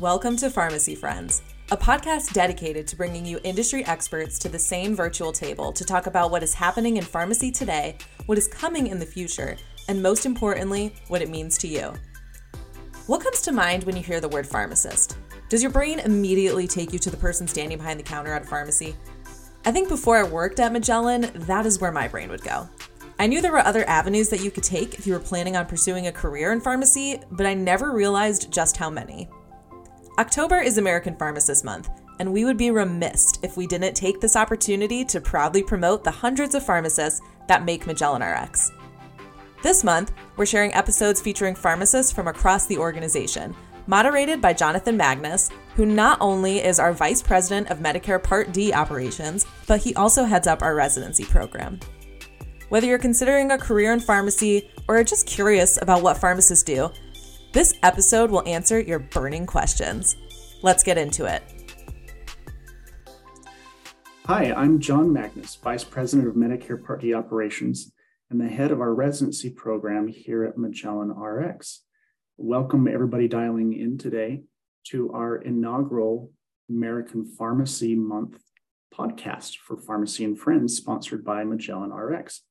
Welcome to Pharmacy Friends, a podcast dedicated to bringing you industry experts to the same virtual table to talk about what is happening in pharmacy today, what is coming in the future, and most importantly, what it means to you. What comes to mind when you hear the word pharmacist? Does your brain immediately take you to the person standing behind the counter at a pharmacy? I think before I worked at Magellan, that is where my brain would go. I knew there were other avenues that you could take if you were planning on pursuing a career in pharmacy, but I never realized just how many. October is American Pharmacist Month, and we would be remiss if we didn't take this opportunity to proudly promote the hundreds of pharmacists that make Magellan RX. This month, we're sharing episodes featuring pharmacists from across the organization, moderated by Jonathan Magnus, who not only is our Vice President of Medicare Part D operations, but he also heads up our residency program. Whether you're considering a career in pharmacy or are just curious about what pharmacists do, this episode will answer your burning questions. Let's get into it. Hi, I'm John Magnus, Vice President of Medicare Part D Operations and the head of our residency program here at Magellan RX. Welcome, everybody dialing in today to our inaugural American Pharmacy Month podcast for Pharmacy and Friends, sponsored by Magellan RX.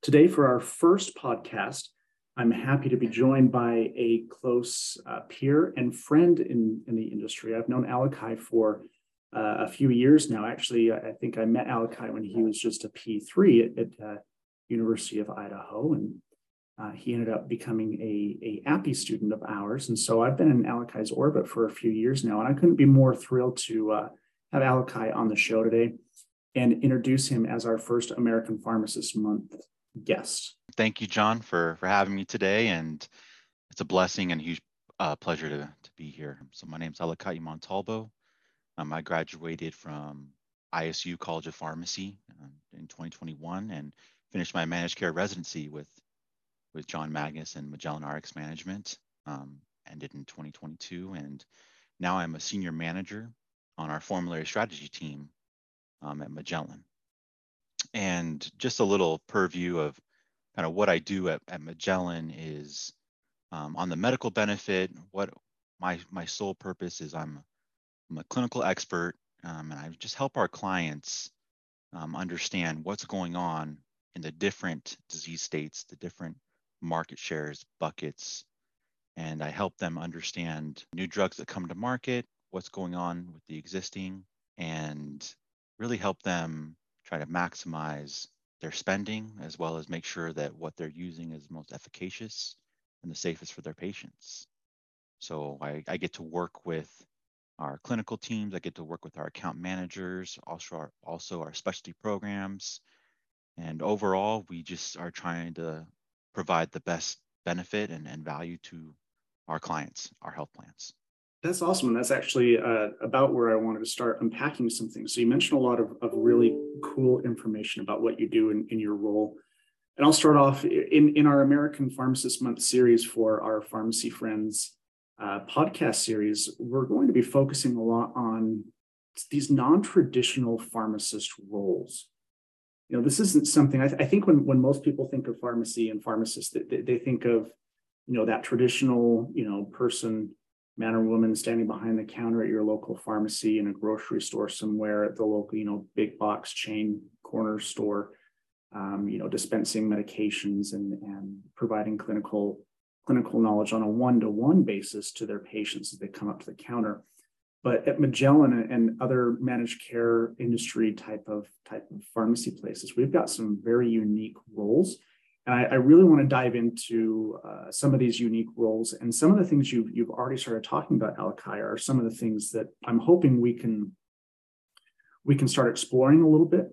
Today, for our first podcast, I'm happy to be joined by a close uh, peer and friend in, in the industry. I've known Alakai for uh, a few years now. Actually, I think I met Alakai when he was just a P3 at, at uh, University of Idaho, and uh, he ended up becoming a, a APPE student of ours. And so I've been in Alakai's orbit for a few years now, and I couldn't be more thrilled to uh, have Alakai on the show today and introduce him as our first American Pharmacist Month guest. Thank you, John, for for having me today, and it's a blessing and a huge uh, pleasure to to be here. So my name is Alakai Montalvo. Um, I graduated from ISU College of Pharmacy um, in 2021 and finished my managed care residency with with John Magnus and Magellan RX Management. Um, ended in 2022, and now I'm a senior manager on our formulary strategy team um, at Magellan and just a little purview of kind of what I do at, at Magellan is um, on the medical benefit. What my my sole purpose is, I'm I'm a clinical expert, um, and I just help our clients um, understand what's going on in the different disease states, the different market shares buckets, and I help them understand new drugs that come to market, what's going on with the existing, and really help them try to maximize their spending as well as make sure that what they're using is most efficacious and the safest for their patients. So I, I get to work with our clinical teams, I get to work with our account managers, also our, also our specialty programs. And overall, we just are trying to provide the best benefit and, and value to our clients, our health plans. That's awesome. And that's actually uh, about where I wanted to start unpacking some things. So you mentioned a lot of, of really cool information about what you do in, in your role. And I'll start off in, in our American Pharmacist Month series for our Pharmacy Friends uh, podcast series. We're going to be focusing a lot on these non-traditional pharmacist roles. You know, this isn't something I, th- I think when, when most people think of pharmacy and pharmacists, they, they think of, you know, that traditional, you know, person man or woman standing behind the counter at your local pharmacy in a grocery store somewhere at the local, you know, big box chain corner store, um, you know, dispensing medications and, and providing clinical clinical knowledge on a one-to-one basis to their patients as they come up to the counter. But at Magellan and other managed care industry type of type of pharmacy places, we've got some very unique roles and I, I really want to dive into uh, some of these unique roles and some of the things you've, you've already started talking about, Alakai, are some of the things that I'm hoping we can we can start exploring a little bit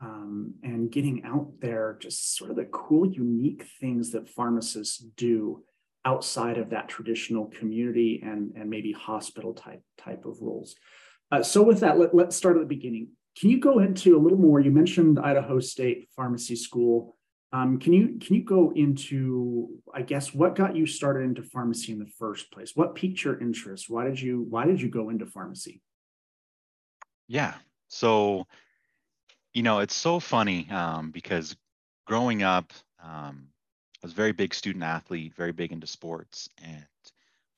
um, and getting out there just sort of the cool, unique things that pharmacists do outside of that traditional community and, and maybe hospital type type of roles. Uh, so with that, let, let's start at the beginning. Can you go into a little more? You mentioned Idaho State Pharmacy School. Um, can you can you go into I guess what got you started into pharmacy in the first place? What piqued your interest? Why did you why did you go into pharmacy? Yeah, so you know it's so funny um, because growing up, um, I was a very big student athlete, very big into sports, and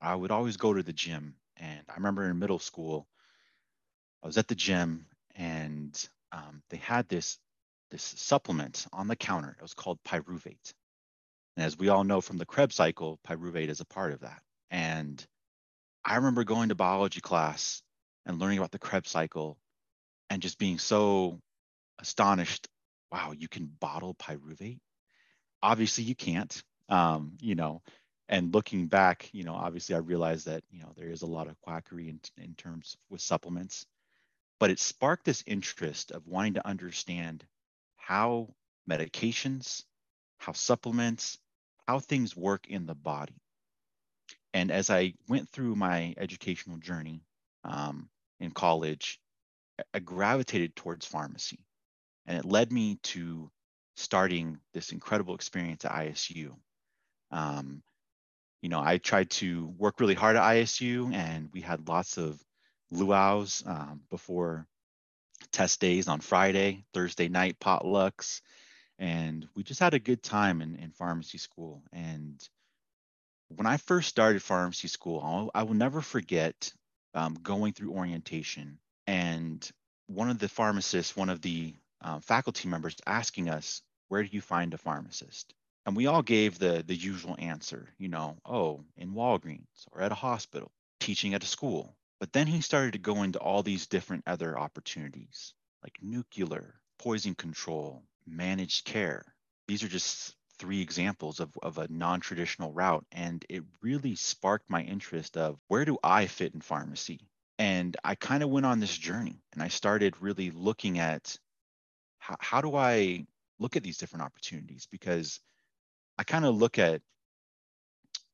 I would always go to the gym. And I remember in middle school, I was at the gym and um, they had this this supplement on the counter. It was called pyruvate. And as we all know from the Krebs cycle, pyruvate is a part of that. And I remember going to biology class and learning about the Krebs cycle and just being so astonished. Wow, you can bottle pyruvate? Obviously, you can't. Um, you know, and looking back, you know, obviously I realized that, you know, there is a lot of quackery in, in terms with supplements, but it sparked this interest of wanting to understand how medications, how supplements, how things work in the body. And as I went through my educational journey um, in college, I gravitated towards pharmacy. And it led me to starting this incredible experience at ISU. Um, you know, I tried to work really hard at ISU, and we had lots of luau's um, before test days on Friday, Thursday night potlucks, and we just had a good time in, in pharmacy school. And when I first started pharmacy school, I'll, I will never forget um, going through orientation and one of the pharmacists, one of the uh, faculty members asking us, where do you find a pharmacist? And we all gave the the usual answer, you know, oh, in Walgreens or at a hospital, teaching at a school. But then he started to go into all these different other opportunities, like nuclear, poison control, managed care. These are just three examples of, of a non-traditional route. And it really sparked my interest of where do I fit in pharmacy? And I kind of went on this journey and I started really looking at how, how do I look at these different opportunities? Because I kind of look at,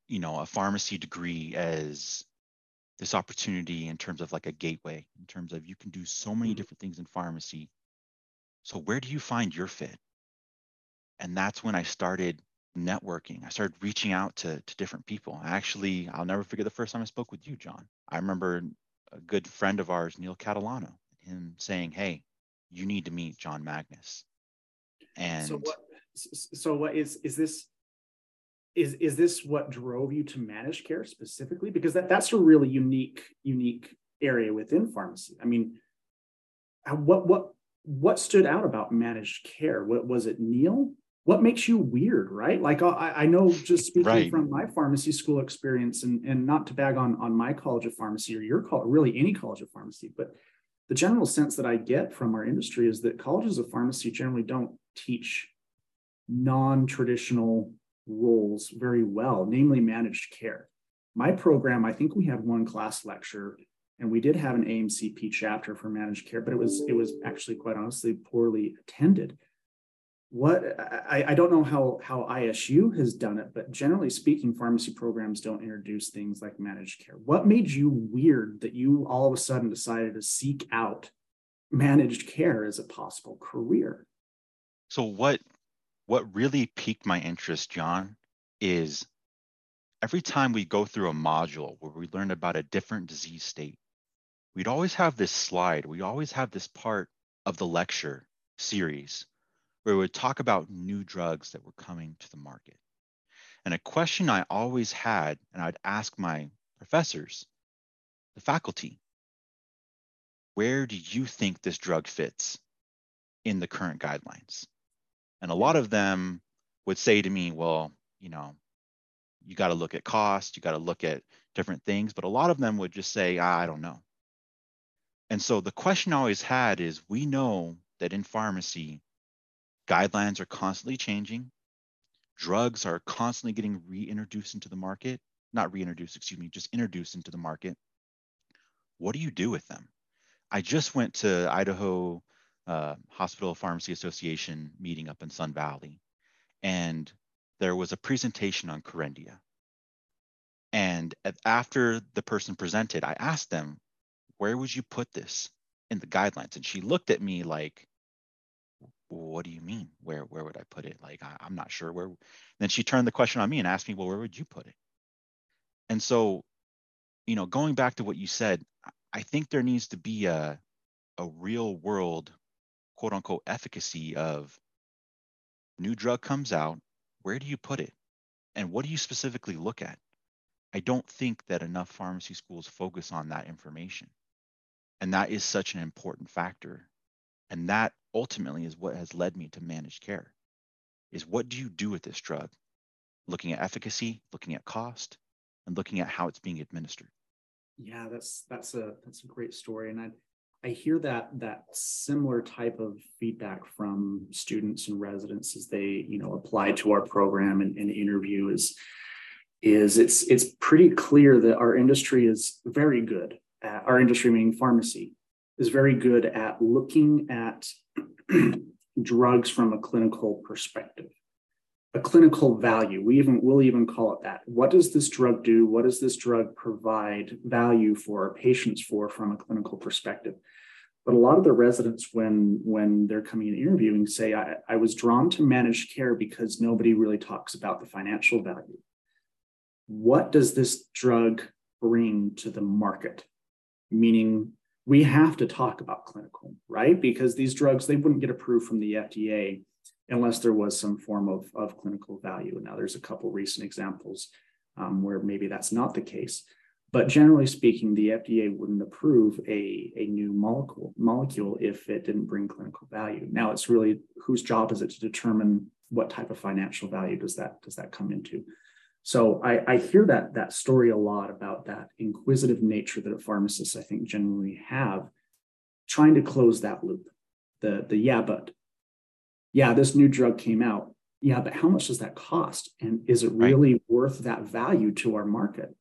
you know, a pharmacy degree as this opportunity in terms of like a gateway, in terms of you can do so many mm-hmm. different things in pharmacy. So where do you find your fit? And that's when I started networking. I started reaching out to, to different people. Actually, I'll never forget the first time I spoke with you, John. I remember a good friend of ours, Neil Catalano, him saying, Hey, you need to meet John Magnus. And so what so what is is this is is this what drove you to managed care specifically? Because that, that's a really unique unique area within pharmacy. I mean what what what stood out about managed care? What was it neil? What makes you weird right? Like i, I know just speaking right. from my pharmacy school experience and, and not to bag on on my college of pharmacy or your call really any college of pharmacy but the general sense that i get from our industry is that colleges of pharmacy generally don't teach non-traditional roles very well, namely managed care. My program, I think we had one class lecture and we did have an AMCP chapter for managed care, but it was it was actually quite honestly poorly attended. What I, I don't know how how ISU has done it, but generally speaking, pharmacy programs don't introduce things like managed care. What made you weird that you all of a sudden decided to seek out managed care as a possible career? So what what really piqued my interest, John, is every time we go through a module where we learn about a different disease state, we'd always have this slide, we always have this part of the lecture series where we would talk about new drugs that were coming to the market. And a question I always had, and I'd ask my professors, the faculty, where do you think this drug fits in the current guidelines? And a lot of them would say to me, well, you know, you got to look at cost, you got to look at different things. But a lot of them would just say, ah, I don't know. And so the question I always had is we know that in pharmacy, guidelines are constantly changing, drugs are constantly getting reintroduced into the market, not reintroduced, excuse me, just introduced into the market. What do you do with them? I just went to Idaho uh, Hospital Pharmacy Association meeting up in Sun Valley, and there was a presentation on Kerendia. And after the person presented, I asked them, "Where would you put this in the guidelines?" And she looked at me like, "What do you mean? Where where would I put it? Like I, am not sure where." Then she turned the question on me and asked me, "Well, where would you put it?" And so, you know, going back to what you said, I think there needs to be a a real world quote unquote efficacy of new drug comes out, where do you put it? And what do you specifically look at? I don't think that enough pharmacy schools focus on that information. And that is such an important factor. And that ultimately is what has led me to managed care. Is what do you do with this drug? Looking at efficacy, looking at cost, and looking at how it's being administered. Yeah, that's that's a that's a great story. And I I hear that that similar type of feedback from students and residents as they, you know, apply to our program and, and interview is is it's it's pretty clear that our industry is very good at, our industry meaning pharmacy is very good at looking at drugs from a clinical perspective a clinical value. We even we'll even call it that. What does this drug do? What does this drug provide value for patients for from a clinical perspective? But a lot of the residents when when they're coming and interviewing say I, I was drawn to managed care because nobody really talks about the financial value. What does this drug bring to the market? Meaning, we have to talk about clinical, right? Because these drugs, they wouldn't get approved from the FDA unless there was some form of, of clinical value. Now, there's a couple recent examples um, where maybe that's not the case. But generally speaking, the FDA wouldn't approve a, a new molecule, molecule if it didn't bring clinical value. Now, it's really whose job is it to determine what type of financial value does that, does that come into? So I, I hear that that story a lot about that inquisitive nature that pharmacists I think generally have, trying to close that loop. The the yeah, but yeah, this new drug came out. Yeah, but how much does that cost? And is it really right. worth that value to our market?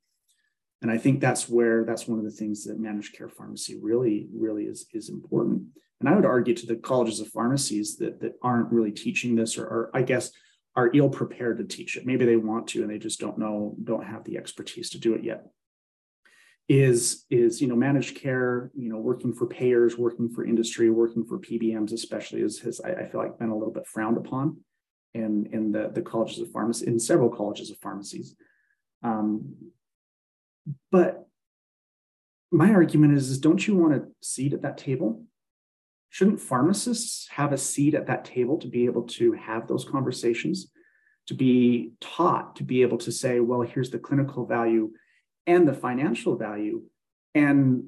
And I think that's where that's one of the things that managed care pharmacy really, really is, is important. And I would argue to the colleges of pharmacies that, that aren't really teaching this, or, or I guess are ill prepared to teach it. Maybe they want to and they just don't know, don't have the expertise to do it yet. Is is you know managed care, you know working for payers, working for industry, working for PBMs, especially is has I, I feel like been a little bit frowned upon, in in the the colleges of pharmacy in several colleges of pharmacies. Um, but my argument is, is don't you want a seat at that table? shouldn't pharmacists have a seat at that table to be able to have those conversations to be taught to be able to say well here's the clinical value and the financial value and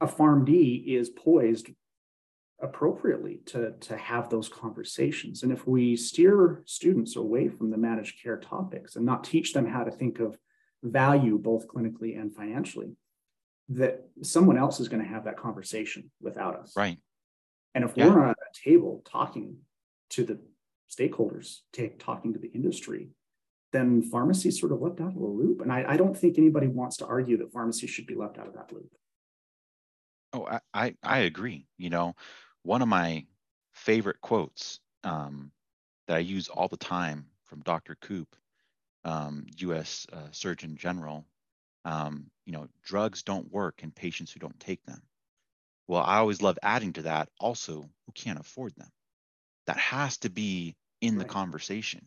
a PharmD is poised appropriately to, to have those conversations. And if we steer students away from the managed care topics and not teach them how to think of value both clinically and financially that someone else is going to have that conversation without us. Right. And if yeah. we're not at a table talking to the stakeholders, take, talking to the industry, then pharmacy sort of left out of the loop. And I, I, don't think anybody wants to argue that pharmacy should be left out of that loop. Oh, I, I, I agree. You know, one of my favorite quotes um, that I use all the time from Dr. Koop, um, U.S. Uh, Surgeon General, um, you know, drugs don't work in patients who don't take them. Well, I always love adding to that also who can't afford them. That has to be in right. the conversation.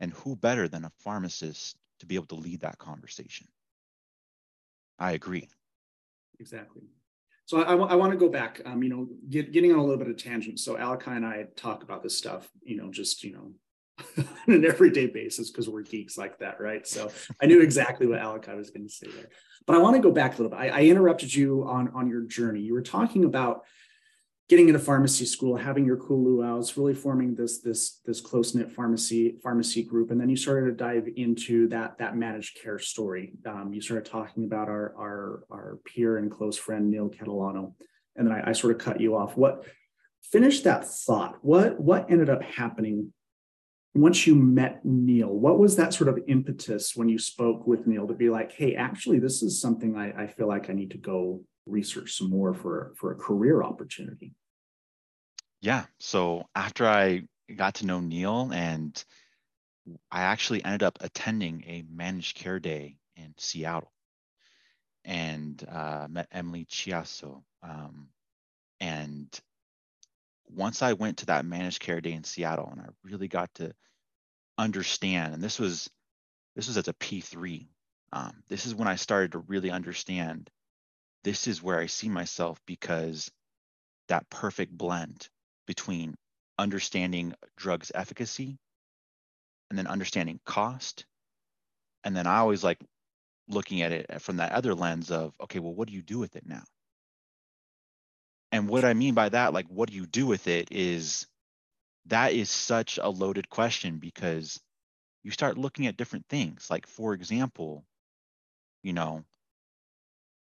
And who better than a pharmacist to be able to lead that conversation? I agree. Exactly. So I, want to go back, um, you know, get, getting on a little bit of tangent. So Alakai and I talk about this stuff, you know, just, you know, on an everyday basis because we're geeks like that, right? So I knew exactly what Alakai was going to say there. But I want to go back a little bit. I, I, interrupted you on, on your journey. You were talking about getting into pharmacy school, having your cool luau's, really forming this this this close knit pharmacy pharmacy group, and then you started to dive into that that managed care story. Um, you started talking about our our our peer and close friend Neil Catalano, and then I, I sort of cut you off. What finish that thought? What what ended up happening once you met Neil, what was that sort of impetus when you spoke with Neil to be like, hey, actually, this is something I, I feel like I need to go research some more for, for a career opportunity? Yeah. So after I got to know Neil and I actually ended up attending a managed care day in Seattle and uh, met Emily Chiasso. Um, and once I went to that managed care day in Seattle and I really got to understand, and this was this was as a P3. Um, this is when I started to really understand this is where I see myself because that perfect blend between understanding drugs efficacy and then understanding cost. And then I always like looking at it from that other lens of, okay, well, what do you do with it now? And what I mean by that, like, what do you do with it is that is such a loaded question because you start looking at different things. Like, for example, you know,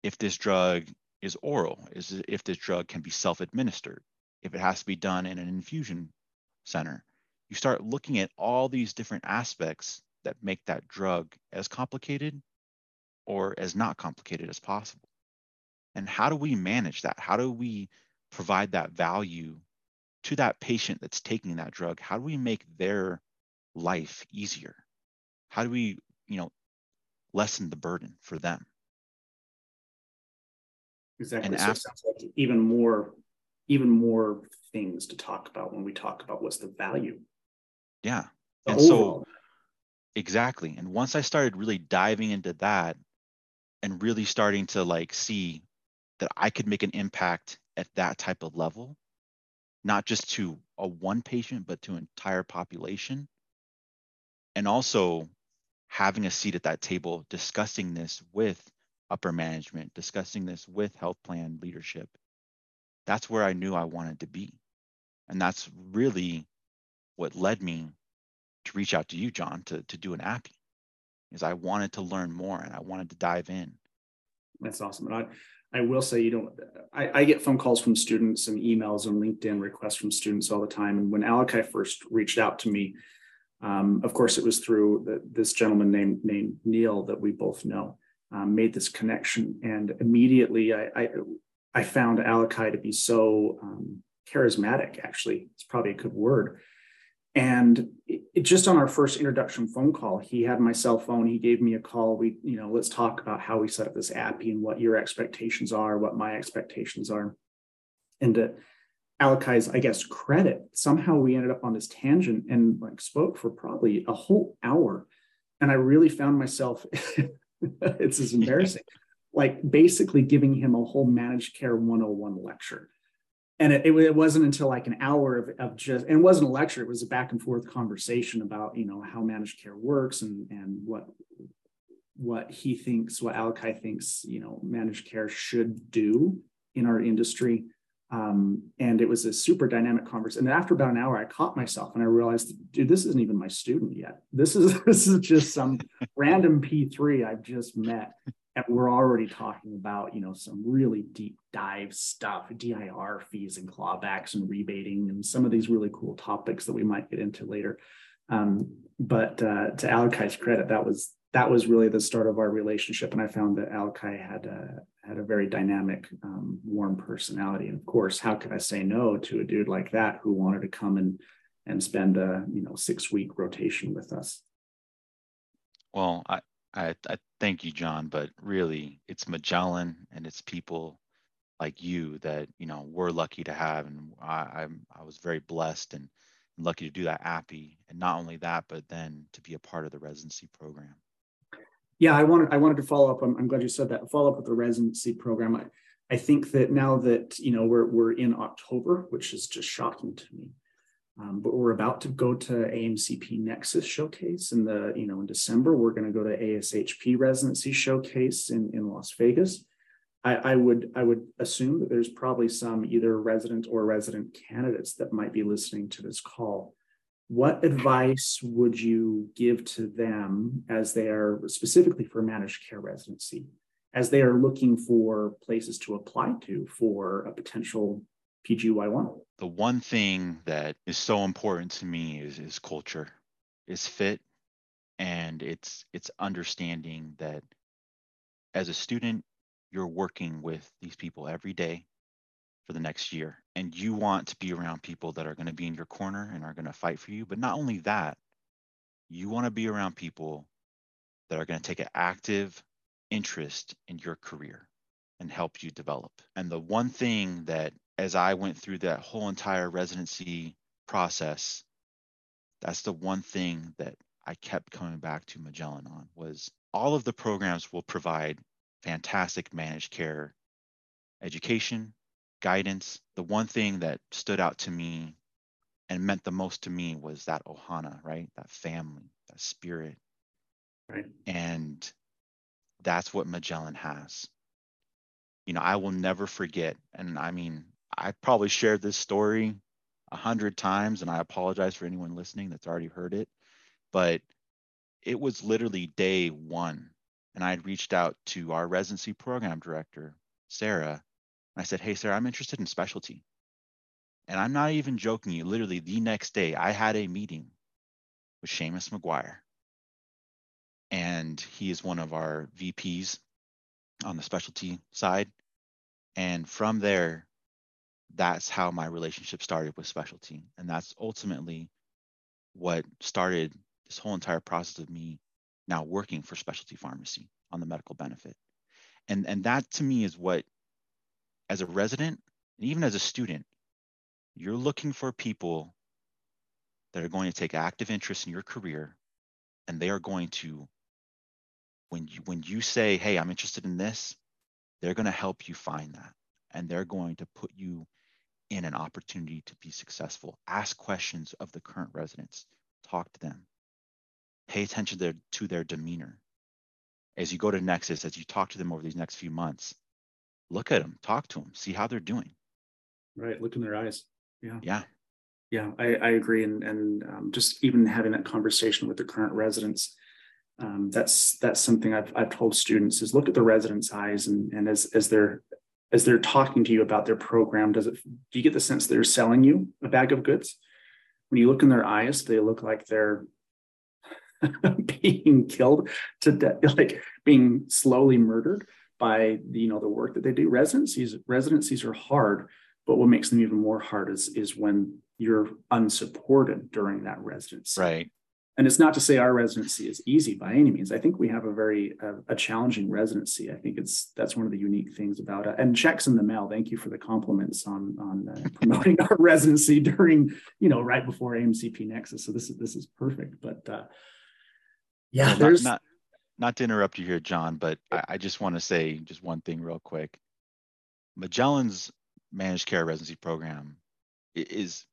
if this drug is oral, is if this drug can be self-administered, if it has to be done in an infusion center. You start looking at all these different aspects that make that drug as complicated or as not complicated as possible. And how do we manage that? How do we provide that value to that patient that's taking that drug? How do we make their life easier? How do we, you know, lessen the burden for them? Exactly. And so after, sounds like even more, even more things to talk about when we talk about what's the value. Yeah. The and overall. so exactly. And once I started really diving into that and really starting to like see that I could make an impact at that type of level, not just to a one patient, but to an entire population. And also having a seat at that table, discussing this with upper management, discussing this with health plan leadership. That's where I knew I wanted to be. And that's really what led me to reach out to you, John, to, to do an APPE, is I wanted to learn more and I wanted to dive in. That's awesome. And I, I will say, you know, I, I, get phone calls from students and emails and LinkedIn requests from students all the time. And when Alakai first reached out to me, um, of course, it was through the, this gentleman named named Neil that we both know. Um, made this connection, and immediately I I, I found Alakai to be so um, charismatic. Actually, it's probably a good word. And it, it, just on our first introduction phone call, he had my cell phone. He gave me a call. We, you know, let's talk about how we set up this app and what your expectations are, what my expectations are. And to Alakai's, I guess, credit, somehow we ended up on this tangent and like spoke for probably a whole hour. And I really found myself, it's just embarrassing, like basically giving him a whole managed care 101 lecture. And it, it, wasn't until like an hour of, of just and it wasn't a lecture it was a back and forth conversation about you know how managed care works and and what what he thinks what alakai thinks you know managed care should do in our industry um, and it was a super dynamic conversation and after about an hour i caught myself and i realized dude this isn't even my student yet. This is this is just some random p3 i've just met and we're already talking about you know some really deep dive stuff dir fees and clawbacks and rebating and some of these really cool topics that we might get into later. Um, but uh, to alakai's credit that was that was really the start of our relationship and i found that alakai had a had a very dynamic um, warm personality and of course how could i say no to a dude like that who wanted to come and and spend a you know six week rotation with us well i I, I thank you, John, but really it's Magellan and it's people like you that, you know, we're lucky to have. And I, I'm, I was very blessed and lucky to do that APPE And not only that, but then to be a part of the residency program. Yeah, I wanted, I wanted to follow up. I'm, I'm glad you said that. Follow up with the residency program. I, I think that now that, you know, we're, we're in October, which is just shocking to me. Um, but we're about to go to AMCP Nexus Showcase in the, you know, in December. We're going to go to ASHP Residency Showcase in, in Las Vegas. I, I would I would assume that there's probably some either resident or resident candidates that might be listening to this call. What advice would you give to them as they are specifically for managed care residency, as they are looking for places to apply to for a potential PGY1? The one thing that is so important to me is is culture, is fit, and it's it's understanding that as a student, you're working with these people every day for the next year, and you want to be around people that are going to be in your corner and are going to fight for you. But not only that, you want to be around people that are going to take an active interest in your career and help you develop. And the one thing that as I went through that whole entire residency process, that's the one thing that I kept coming back to Magellan on was all of the programs will provide fantastic managed care education, guidance. The one thing that stood out to me and meant the most to me was that ohana, right? That family, that spirit. Right. And that's what Magellan has. You know, I will never forget, and I mean, I probably shared this story a hundred times, and I apologize for anyone listening that's already heard it, but it was literally day one, and I had reached out to our residency program director, Sarah, I said, "Hey, sir, I'm interested in specialty." And I'm not even joking you. Literally, the next day, I had a meeting with Seamus McGuire, and he is one of our VPs on the specialty side. And from there, that's how my relationship started with specialty. And that's ultimately what started this whole entire process of me now working for specialty pharmacy on the medical benefit. And, and that to me is what, as a resident and even as a student, you're looking for people that are going to take active interest in your career and they are going to when you when you say hey i'm interested in this they're going to help you find that and they're going to put you in an opportunity to be successful. Ask questions of the current residents. Talk to them. Pay attention to their, to their demeanor. As you go to nexus as you talk to them over these next few months look at them talk to them see how they're doing. Right look in their eyes. Yeah. Yeah. Yeah i, I agree and and um, just even having that conversation with the current residents um, that's that's something I've, I've told students is look at the residents' eyes and, and as as they're as they're talking to you about their program, does it do you get the sense they're selling you a bag of goods? When you look in their eyes, they look like they're being killed to death, like being slowly murdered by the, you know the work that they do. Residencies residencies are hard, but what makes them even more hard is is when you're unsupported during that residency. Right and it's not to say our residency is easy by any means. I think we have a very uh, a challenging residency. I think it's that's one of the unique things about it. And checks in the mail. Thank you for the compliments on on uh, promoting our residency during you know right before AMCP Nexus. So this is this is perfect. But uh, yeah, well, there's not, not, not to interrupt you here, John, but I, I just want to say just one thing real quick. Magellan's managed care residency program is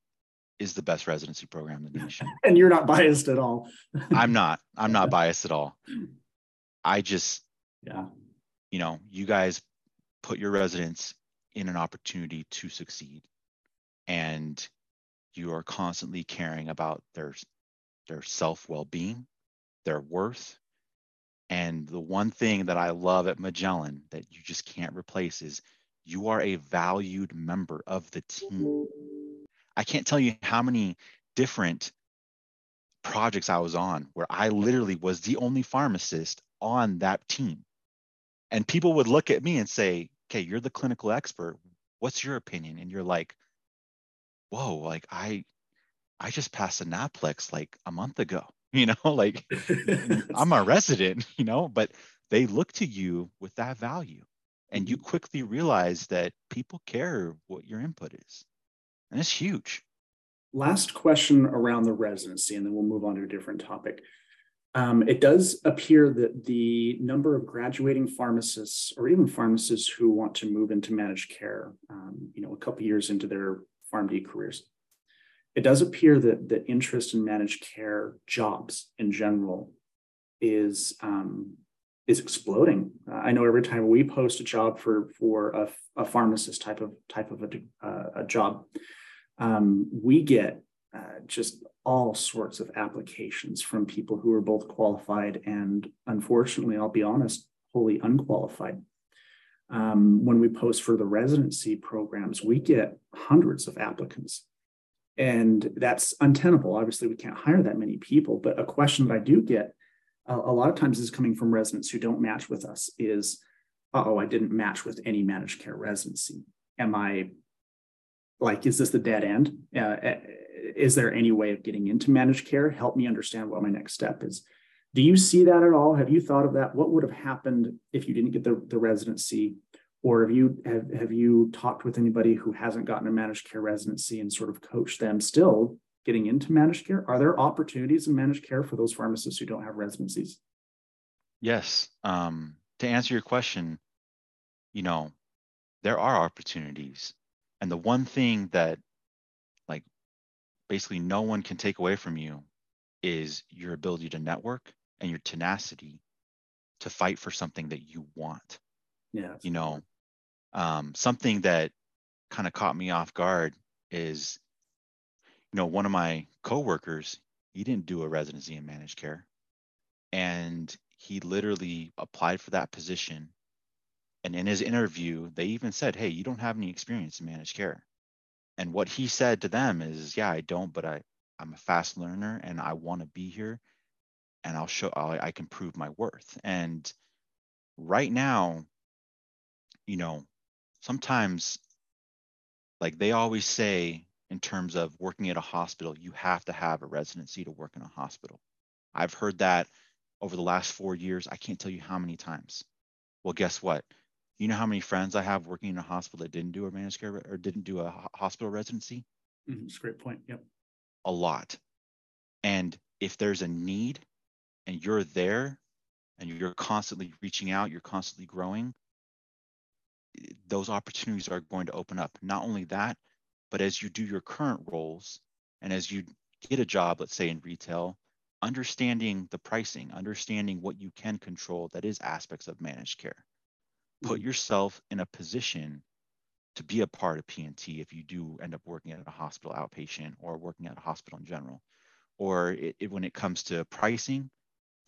is the best residency program in the nation. and you're not biased at all. I'm not. I'm not biased at all. I just, yeah, you know, you guys put your residents in an opportunity to succeed, and you are constantly caring about their their self well being, their worth, and the one thing that I love at Magellan that you just can't replace is you are a valued member of the team I can't tell you how many different projects I was on where I literally was the only pharmacist on that team. And people would look at me and say, okay, you're the clinical expert. What's your opinion? And you're like, whoa, like I I just passed a Naplex like a month ago, you know, like I'm a resident, you know, but they look to you with that value. And you mm-hmm. quickly realize that people care what your input is. And it's huge. Last question around the residency, and then we'll move on to a different topic. Um, it does appear that the number of graduating pharmacists or even pharmacists who want to move into managed care, um, you know, a couple years into their PharmD careers, it does appear that the interest in managed care jobs in general is um, is exploding. Uh, I know every time we post a job for for a, a pharmacist type of type of a, uh, a job, um, we get uh, just all sorts of applications from people who are both qualified and, unfortunately, I'll be honest, wholly unqualified. Um, when we post for the residency programs, we get hundreds of applicants. And that's untenable. Obviously, we can't hire that many people. But a question that I do get a, a lot of times is coming from residents who don't match with us is, oh, I didn't match with any managed care residency. Am I like is this the dead end uh, uh, is there any way of getting into managed care help me understand what my next step is do you see that at all have you thought of that what would have happened if you didn't get the, the residency or have you have, have you talked with anybody who hasn't gotten a managed care residency and sort of coached them still getting into managed care are there opportunities in managed care for those pharmacists who don't have residencies yes um, to answer your question you know there are opportunities and the one thing that like basically no one can take away from you is your ability to network and your tenacity to fight for something that you want. Yeah. You know, um, something that kind of caught me off guard is, you know, one of my coworkers, he didn't do a residency in managed care. And he literally applied for that position. And in his interview, they even said, Hey, you don't have any experience in managed care. And what he said to them is, Yeah, I don't, but I, I'm a fast learner and I want to be here and I'll show i I can prove my worth. And right now, you know, sometimes like they always say in terms of working at a hospital, you have to have a residency to work in a hospital. I've heard that over the last four years. I can't tell you how many times. Well, guess what? You know how many friends I have working in a hospital that didn't do a managed care or didn't do a hospital residency? Mm-hmm. That's a great point. Yep. A lot. And if there's a need and you're there and you're constantly reaching out, you're constantly growing, those opportunities are going to open up. Not only that, but as you do your current roles and as you get a job, let's say in retail, understanding the pricing, understanding what you can control that is aspects of managed care. Put mm-hmm. yourself in a position to be a part of P&T if you do end up working at a hospital outpatient or working at a hospital in general. Or it, it, when it comes to pricing,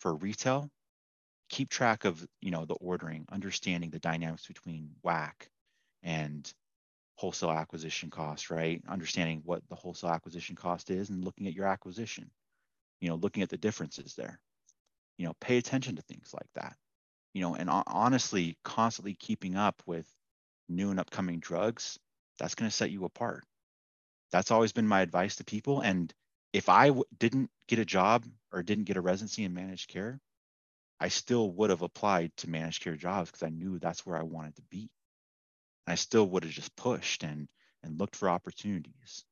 for retail, keep track of you know the ordering, understanding the dynamics between WAC and wholesale acquisition cost, right? Understanding what the wholesale acquisition cost is and looking at your acquisition, you know, looking at the differences there. You know, pay attention to things like that. You know, and honestly, constantly keeping up with new and upcoming drugs, that's going to set you apart. That's always been my advice to people. And if I w- didn't get a job or didn't get a residency in managed care, I still would have applied to managed care jobs because I knew that's where I wanted to be. I still would have just pushed and and looked for opportunities.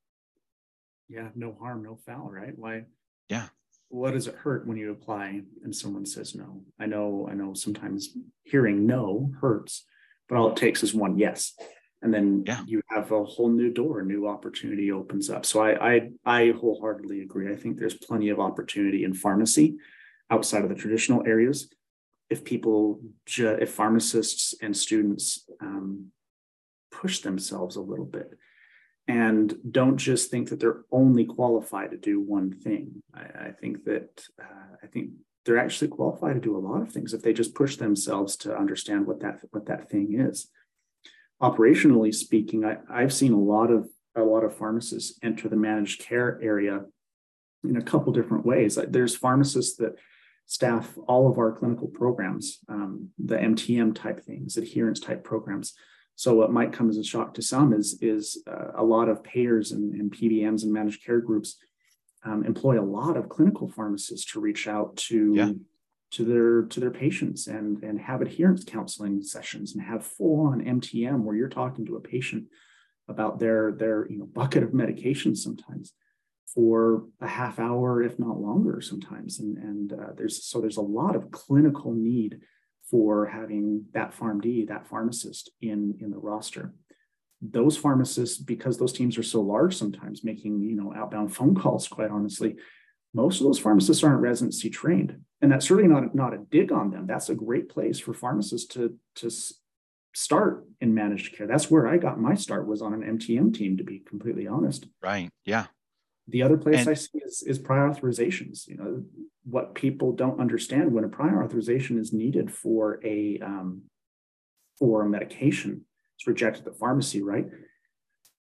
Yeah, no harm, no foul, right? Why? Yeah. What does it hurt when you apply and someone says no? I know, I know sometimes hearing no hurts, but all it takes is one yes and then yeah. you have a whole new door, a new opportunity opens up. So I, I I wholeheartedly agree. I think there's plenty of opportunity in pharmacy outside of the traditional areas. If people, ju- if pharmacists and students um, push themselves a little bit and don't just think that they're only qualified to do one thing. I, I think that uh, I think they're actually qualified to do a lot of things if they just push themselves to understand what that what that thing is operationally speaking, I, I've seen a lot of a lot of pharmacists enter the managed care area in a couple different ways. There's pharmacists that staff all of our clinical programs, um, the MTM type things, adherence type programs. So what might come as a shock to some is is uh, a lot of payers and, and, PBMs and managed care groups um, employ a lot of clinical pharmacists to reach out to yeah to their to their patients and and have adherence counseling sessions and have full on MTM where you're talking to a patient about their their you know bucket of medications sometimes for a half hour if not longer sometimes. And and uh, there's so there's a lot of clinical need for having that PharmD that pharmacist in in the roster. Those pharmacists because those teams are so large sometimes making you know outbound phone calls quite honestly most of those pharmacists aren't residency trained. And that's certainly not not a dig on them. That's a great place for pharmacists to to start in managed care. That's where i got my start was on an mtm team to be completely honest. Right. Yeah the other place and, i see is, is prior authorizations you know what people don't understand when a prior authorization is needed for a um, for a medication it's rejected at the pharmacy right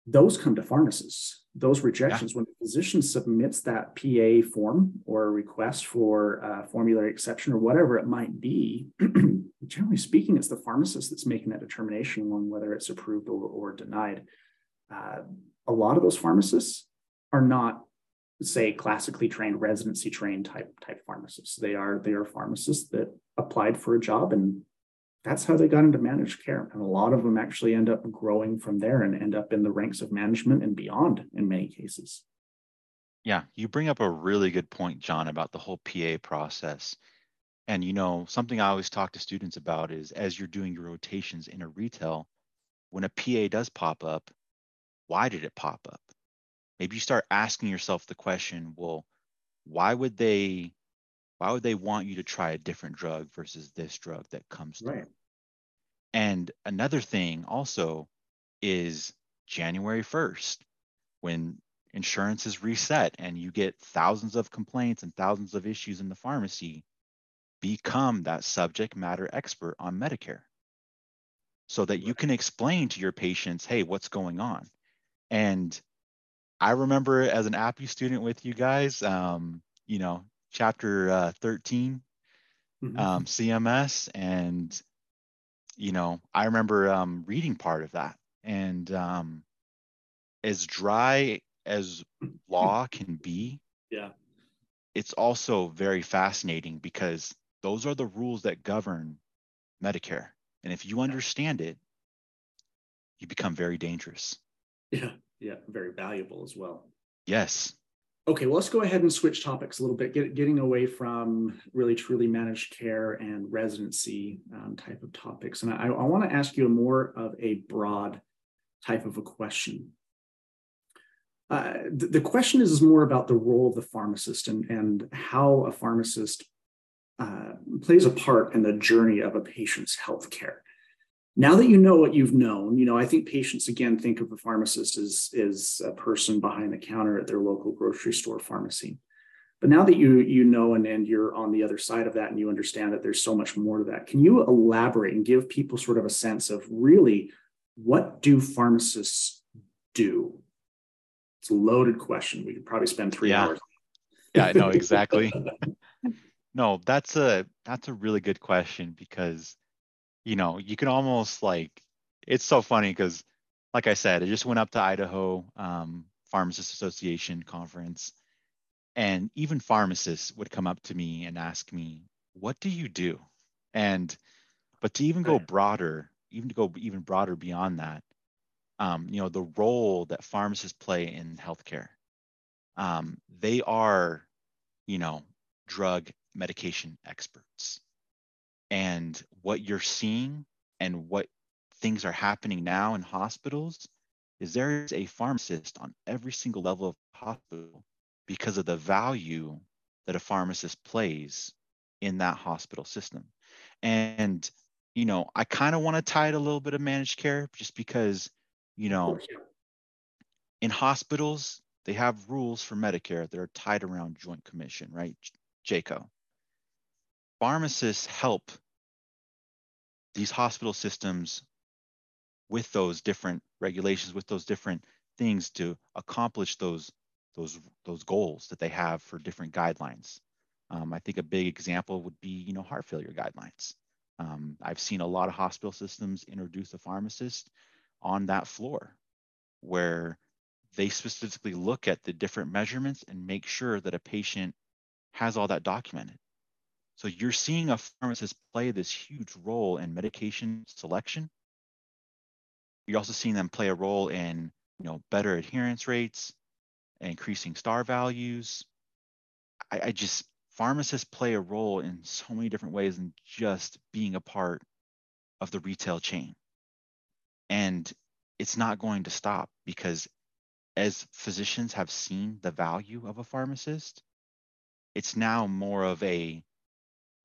those come to pharmacists. Those rejections, yeah. when the physician submits that PA form or a request for a formulary exception or whatever it might be, generally speaking, it's the pharmacist that's making that determination on whether it's approved or, or denied. Uh, a lot of those pharmacists are not, say, classically trained, residency trained type type pharmacists. They are they are pharmacists that applied for a job and that's how they got into managed care. And a lot of them actually end up growing from there and end up in the ranks of management and beyond in many cases. Yeah, you bring up a really good point, John, about the whole PA process. And you know, something I always talk to students about is as you're doing your rotations in a retail, when a PA does pop up, why did it pop up? Maybe you start asking yourself the question, well, why would they Why would they want you to try a different drug versus this drug that comes through? Right. And another thing also is January 1st, when insurance is reset and you get thousands of complaints and thousands of issues in the pharmacy, become that subject matter expert on Medicare so that you can explain to your patients, hey, what's going on? And I remember as an APPE student with you guys, um, you know, chapter uh, 13, mm-hmm. um, CMS, and, you know, I remember um, reading part of that. And um, as dry as law can be, yeah, it's also very fascinating because those are the rules that govern Medicare. And if you understand it, you become very dangerous. Yeah, yeah, very valuable as well. Yes. Okay, well, let's go ahead and switch topics a little bit, get, getting away from really truly managed care and residency um, type of topics. And I, I want to ask you a more of a broad type of a question. Uh, the, the, question is, is more about the role of the pharmacist and, and how a pharmacist uh, plays a part in the journey of a patient's health care. Now that you know what you've known, you know, I think patients again think of a pharmacist as, as a person behind the counter at their local grocery store pharmacy. But now that you you know and, and you're on the other side of that and you understand that there's so much more to that, can you elaborate and give people sort of a sense of really what do pharmacists do? It's a loaded question. We could probably spend three yeah. hours. Yeah, I know exactly. no, that's a that's a really good question because you know you can almost like it's so funny because like I said, I just went up to Idaho um, Pharmacist Association conference, and even pharmacists would come up to me and ask me, "What do you do?" And but to even go broader, even to go even broader beyond that, um, you know, the role that pharmacists play in healthcare. Um, they are, you know, drug medication experts. And what you're seeing and what things are happening now in hospitals is there is a pharmacist on every single level of hospital because of the value that a pharmacist plays in that hospital system. And you know, I kind of want to tie it a little bit of managed care just because, you know, in hospitals, they have rules for Medicare that are tied around joint commission, right? JCAHO. Pharmacists help these hospital systems with those different regulations, with those different things to accomplish those those those goals that they have for different guidelines. Um, I think a big example would be, you know, heart failure guidelines. Um, I've seen a lot of hospital systems introduce a pharmacist on that floor where they specifically look at the different measurements and make sure that a patient has all that documented. So you're seeing a pharmacist play this huge role in medication selection. You're also seeing them play a role in, you know, better adherence rates, increasing star values. I, I just pharmacists play a role in so many different ways than just being a part of the retail chain. And it's not going to stop because as physicians have seen the value of a pharmacist, it's now more of a,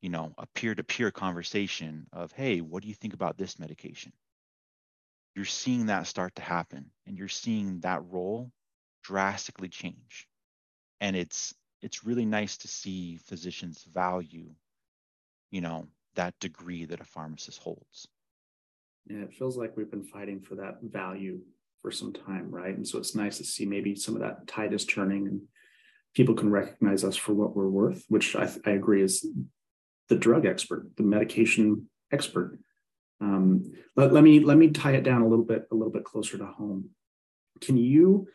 you know, a peer-to-peer conversation of, hey, what do you think about this medication? You're seeing that start to happen and you're seeing that role drastically change. And it's it's really nice to see physicians value, you know, that degree that a pharmacist holds. Yeah, it feels like we've been fighting for that value for some time, right? And so it's nice to see maybe some of that tide is turning and people can recognize us for what we're worth, which I, I agree is the drug expert, the medication expert. Um, let, let me let me tie it down a little bit a little bit closer to home. Can you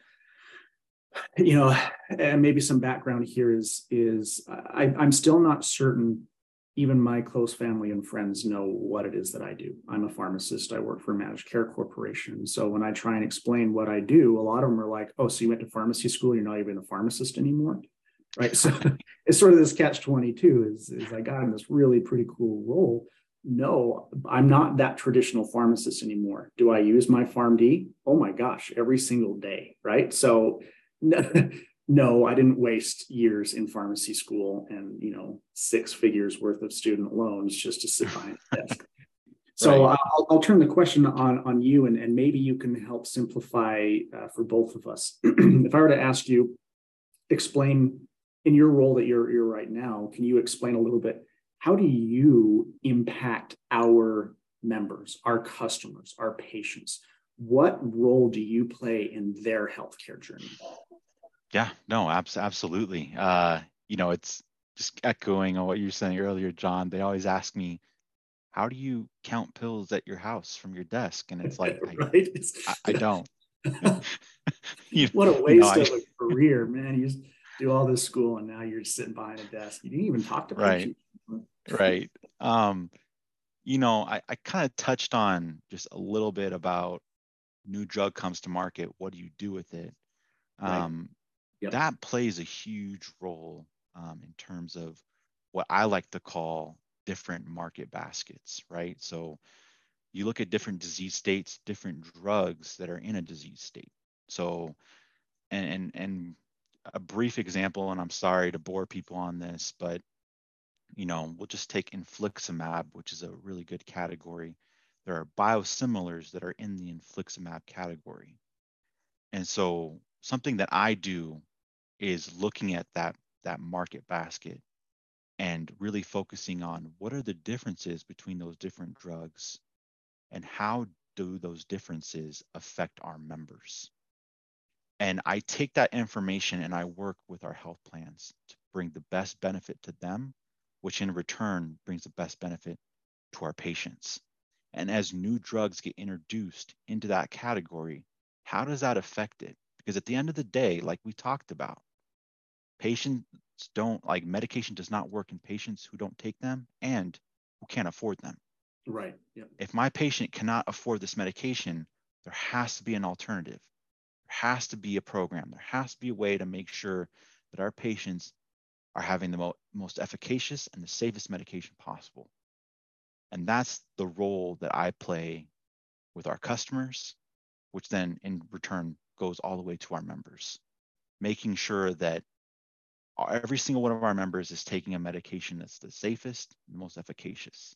you know, and maybe some background here is is I, I'm still not certain. Even my close family and friends know what it is that I do. I'm a pharmacist. I work for a managed care corporation. So when I try and explain what I do, a lot of them are like, "Oh, so you went to pharmacy school? You're not even a pharmacist anymore." Right. So it's sort of this catch 22 is, is I got in this really pretty cool role. No, I'm not that traditional pharmacist anymore. Do I use my PharmD? Oh my gosh, every single day. Right. So no, I didn't waste years in pharmacy school and you know six figures worth of student loans just to sit behind a desk. So right. I'll, I'll, turn the question on on you, and, and maybe you can help simplify uh, for both of us. if I were to ask you, explain in your role that you're you're right now, can you explain a little bit how do you impact our members, our customers, our patients? What role do you play in their healthcare journey? Yeah, no, abs- absolutely. Uh, you know, it's just echoing on what you were saying earlier, John. They always ask me, how do you count pills at your house from your desk? And it's like, right? I, I, I don't. you, what a waste you know, of a career, man. You just do all this school and now you're sitting behind a desk. You didn't even talk to right. right. Um, you know, I, I kind of touched on just a little bit about new drug comes to market. What do you do with it? Um, Yep. That plays a huge role um, in terms of what I like to call different market baskets, right? So you look at different disease states, different drugs that are in a disease state. So, and, and, and a brief example, and I'm sorry to bore people on this, but you know, we'll just take infliximab, which is a really good category. There are biosimilars that are in the infliximab category. And so something that I do is looking at that that market basket and really focusing on what are the differences between those different drugs and how do those differences affect our members and i take that information and i work with our health plans to bring the best benefit to them which in return brings the best benefit to our patients and as new drugs get introduced into that category how does that affect it because at the end of the day, like we talked about, patients don't like medication does not work in patients who don't take them and who can't afford them. Right. Yep. If my patient cannot afford this medication, there has to be an alternative. Has to be a program. There has to be a way to make sure that our patients are having the mo- most efficacious and the safest medication possible. And that's the role that I play with our customers, which then in return goes all the way to our members, making sure that every single one of our members is taking a medication that's the safest, the most efficacious.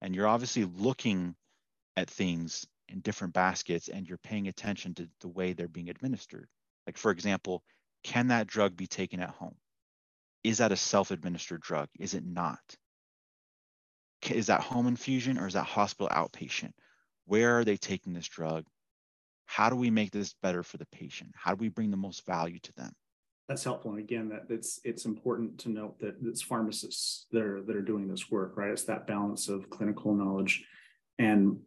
And you're obviously looking at things in different baskets and you're paying attention to the way they're being administered. Like, for example, can that drug be taken at home? Is that a self administered drug? Is it not? Is that home infusion or is that hospital outpatient? Where are they taking this drug? how do we make this better for the patient? How do we bring the most value to them? That's helpful. And again, that it's it's important to note that it's pharmacists that are that are doing this work, right? It's that balance of clinical knowledge and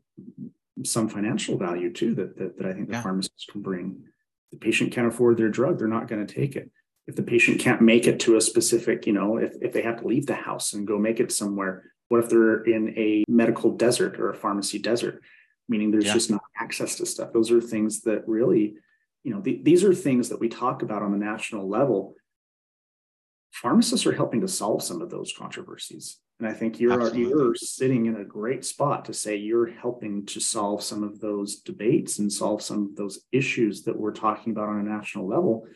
some financial value too that that, that I think the yeah. pharmacists can bring. the patient can't afford their drug, they're not going to take it. If the patient can't make it to a specific, you know, if, if they have to leave the house and go make it somewhere, what if they're in a medical desert or a pharmacy desert? meaning there's yeah. just not access to stuff. Those are things that really, you know, the, these are things that we talk about on the national level. Pharmacists are helping to solve some of those controversies. And I think you're you're sitting in a great spot to say you're helping to solve some of those debates and solve some of those issues that we're talking about on a national level.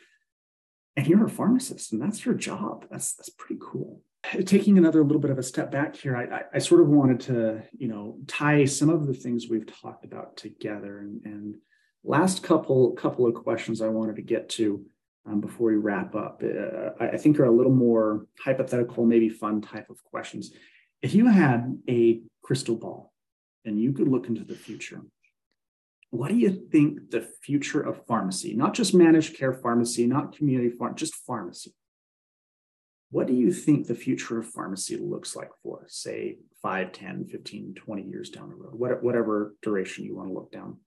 And you're a pharmacist, and that's your job. That's that's pretty cool taking another little bit of a step back here, I, I, I, sort of wanted to, you know, tie some of the things we've talked about together. And, and last couple couple of questions I wanted to get to um, before we wrap up, uh, I, think are a little more hypothetical, maybe fun type of questions. If you had a crystal ball and you could look into the future, what do you think the future of pharmacy, not just managed care pharmacy, not community farm, just pharmacy, what do you think the future of pharmacy looks like for, say, 5, 10, 15, 20 years down the road, whatever duration you want to look down?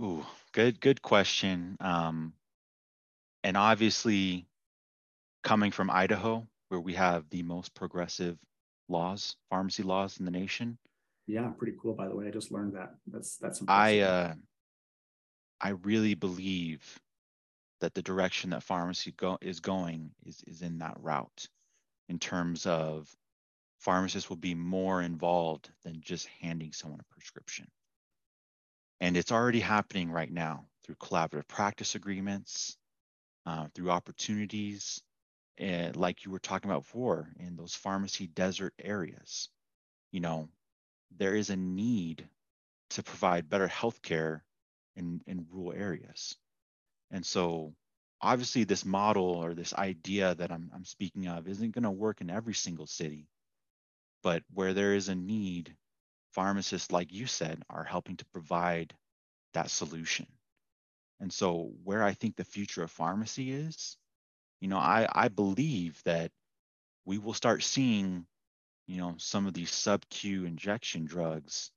Ooh, good, good question. Um, and obviously, coming from Idaho, where we have the most progressive laws, pharmacy laws in the nation. Yeah, pretty cool. By the way, I just learned that. That's that's. Impressive. I uh, I really believe that the direction that pharmacy go, is going is, is in that route in terms of pharmacists will be more involved than just handing someone a prescription. And it's already happening right now through collaborative practice agreements, uh, through opportunities, and like you were talking about before, in those pharmacy desert areas. You know, there is a need to provide better healthcare in, in rural areas. And so obviously this model or this idea that I'm, I'm speaking of isn't going to work in every single city. But where there is a need, pharmacists, like you said, are helping to provide that solution. And so where I think the future of pharmacy is, you know, I, I believe that we will start seeing, you know, some of these sub-Q injection drugs,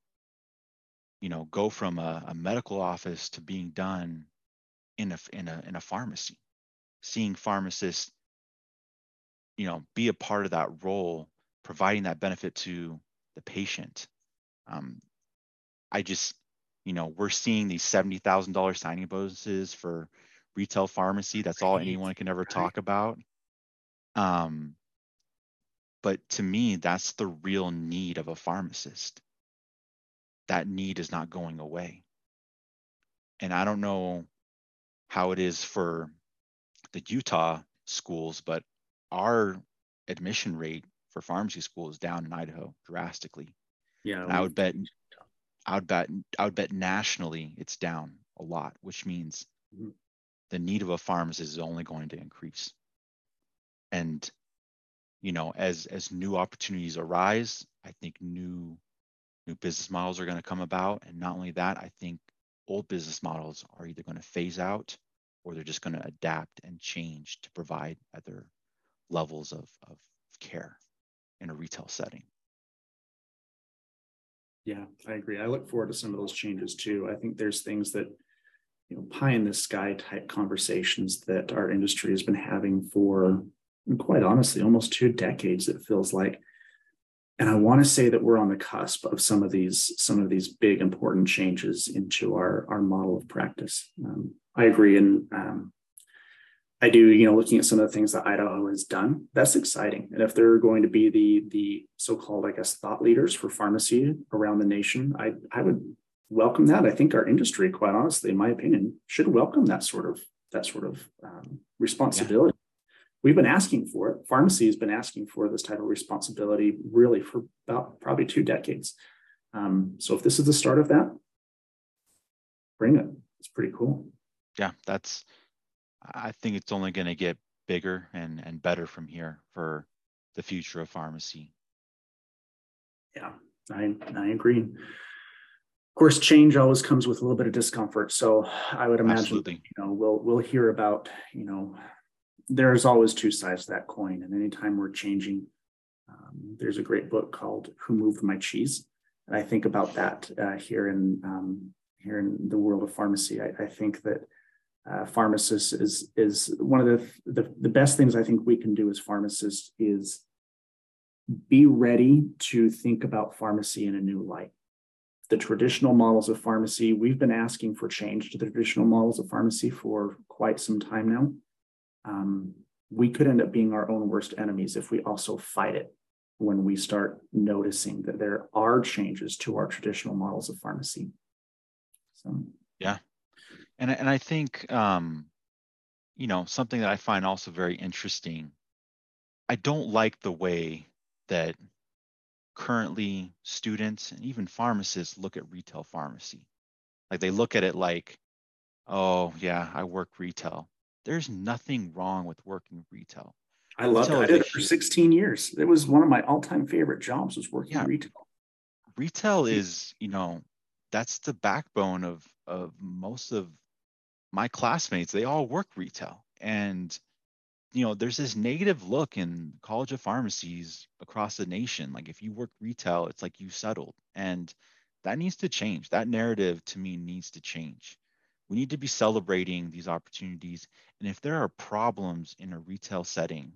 you know, go from a, a medical office to being done in a in a in a pharmacy. Seeing pharmacists you know be a part of that role providing that benefit to the patient. Um, i just you know we're seeing these $70000 signing bonuses for retail pharmacy. That's all anyone can ever talk about. Um, but to me that's the real need of a pharmacist. That need is not going away. And i don't know how it is for the Utah schools, but our admission rate for pharmacy school is down in Idaho drastically. Yeah, and I would bet, I would bet, I would bet nationally it's down a lot, which means mm-hmm. the need of a pharmacist is only going to increase. And you know, as as new opportunities arise, I think new new business models are going to come about, and not only that, I think old business models are either going to phase out or they're just going to adapt and change to provide other levels of, of care in a retail setting. Yeah, I agree. I look forward to some of those changes too. I think there's things that, you know, pie in the sky type conversations that our industry has been having for, quite honestly, almost two decades, it feels like and I want to say that we're on the cusp of some of these some of these big important changes into our our model of practice. Um, I agree, and um, I do. You know, looking at some of the things that Idaho has done, that's exciting. And if they're going to be the the so-called, I guess, thought leaders for pharmacy around the nation, I I would welcome that. I think our industry, quite honestly, in my opinion, should welcome that sort of that sort of um, responsibility we've been asking for it. Pharmacy has been asking for this type of responsibility really for about probably two decades. Um, so if this is the start of that, bring it. It's pretty cool. Yeah, that's. I think it's only going to get bigger and and better from here for the future of pharmacy. Yeah, I I agree. Of course, change always comes with a little bit of discomfort. So I would imagine, Absolutely. you know, we'll we'll hear about, you know, there's always two sides to that coin. And anytime we're changing, um, there's a great book called Who Moved My Cheese. And I think about that uh, here in um, here in the world of pharmacy. I, I think that uh, pharmacists is is one of the, the the best things I think we can do as pharmacists is be ready to think about pharmacy in a new light. The traditional models of pharmacy, we've been asking for change to the traditional models of pharmacy for quite some time now um, we could end up being our own worst enemies if we also fight it when we start noticing that there are changes to our traditional models of pharmacy. So yeah, and and I think um, you know something that I find also very interesting. I don't like the way that currently students and even pharmacists look at retail pharmacy. Like they look at it like, oh yeah, I work retail. There's nothing wrong with working retail. I loved it. I did it for 16 years. It was one of my all-time favorite jobs was working yeah. retail. Retail is, you know, that's the backbone of of most of my classmates. They all work retail. And you know, there's this negative look in College of Pharmacies across the nation. Like if you work retail, it's like you settled. And that needs to change. That narrative to me needs to change. We need to be celebrating these opportunities. And if there are problems in a retail setting,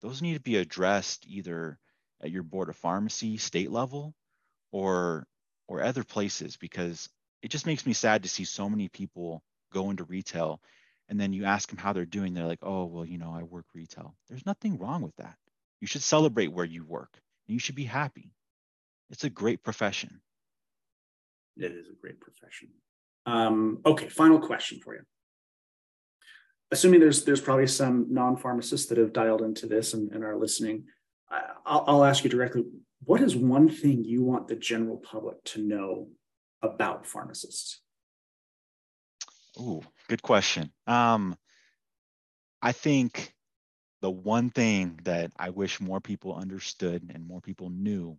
those need to be addressed either at your board of pharmacy state level or or other places because it just makes me sad to see so many people go into retail and then you ask them how they're doing they're like oh well you know i work retail. There's nothing wrong with that. You should celebrate where you work and you should be happy. It's a great profession. It is a great profession. Um, okay, final question for you. assuming there's there's probably some non-pharmacists that have dialed into this and, and are listening, I'll, I'll ask you directly: What is one thing you want the general public to know about pharmacists? Oh, good question. Um, I think the one thing that I wish more people understood and more people knew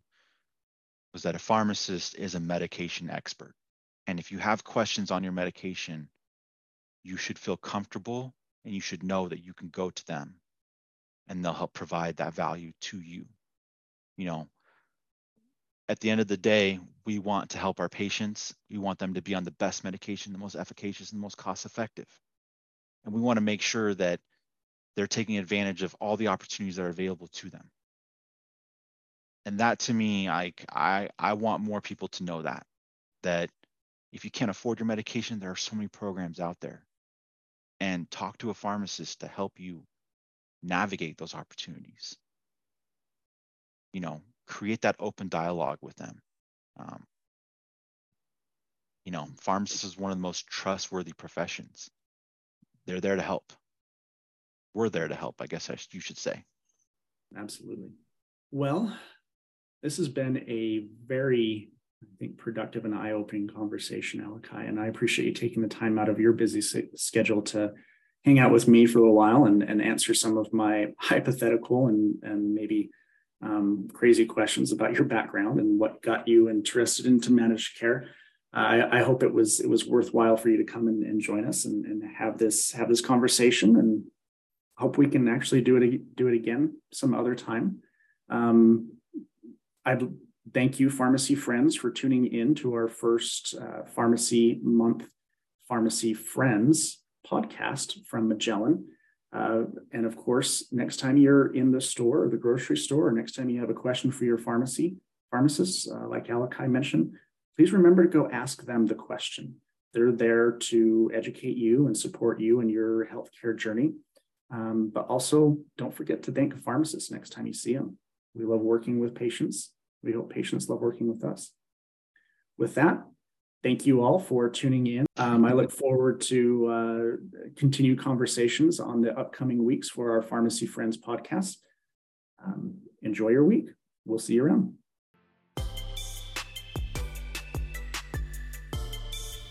was that a pharmacist is a medication expert. And if you have questions on your medication, you should feel comfortable and you should know that you can go to them and they'll help provide that value to you. You know, at the end of the day, we want to help our patients. We want them to be on the best medication, the most efficacious, and the most cost effective. And we want to make sure that they're taking advantage of all the opportunities that are available to them. And that to me, I, I, I want more people to know that, that if you can't afford your medication, there are so many programs out there. And talk to a pharmacist to help you navigate those opportunities. You know, create that open dialogue with them. Um, you know, pharmacist is one of the most trustworthy professions. They're there to help. We're there to help, I guess I, you should say. Absolutely. Well, this has been a very, I think, productive and eye opening conversation, Alakai. And I appreciate you taking the time out of your busy schedule to hang out with me for a while and, and answer some of my hypothetical and, and maybe um, crazy questions about your background and what got you interested into managed care. I, I, hope it was it was worthwhile for you to come and, and join us and, and, have this have this conversation and hope we can actually do it do it again some other time. Um, I'd thank you, pharmacy friends, for tuning in to our first uh, pharmacy month pharmacy friends podcast from Magellan. Uh, and of course, next time you're in the store or the grocery store, or next time you have a question for your pharmacy pharmacists, uh, like Alakai mentioned, please remember to go ask them the question. They're there to educate you and support you in your healthcare journey. Um, but also, don't forget to thank a pharmacist next time you see them. We love working with patients. We hope patients love working with us. With that, thank you all for tuning in. Um, I look forward to uh, continue conversations on the upcoming weeks for our Pharmacy Friends podcast. Um, enjoy your week. We'll see you around.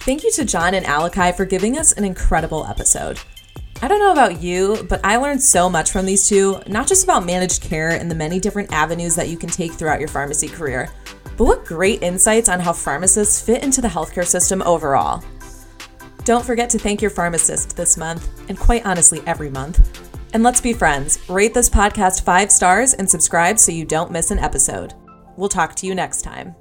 Thank you to John and Alakai for giving us an incredible episode. I don't know about you, but I learned so much from these two, not just about managed care and the many different avenues that you can take throughout your pharmacy career but what great insights on how pharmacists fit into the healthcare system overall. Don't forget to thank your pharmacist this month, and quite honestly, every month. And let's be friends. Rate this podcast five stars and subscribe so you don't miss an episode. We'll talk to you next time.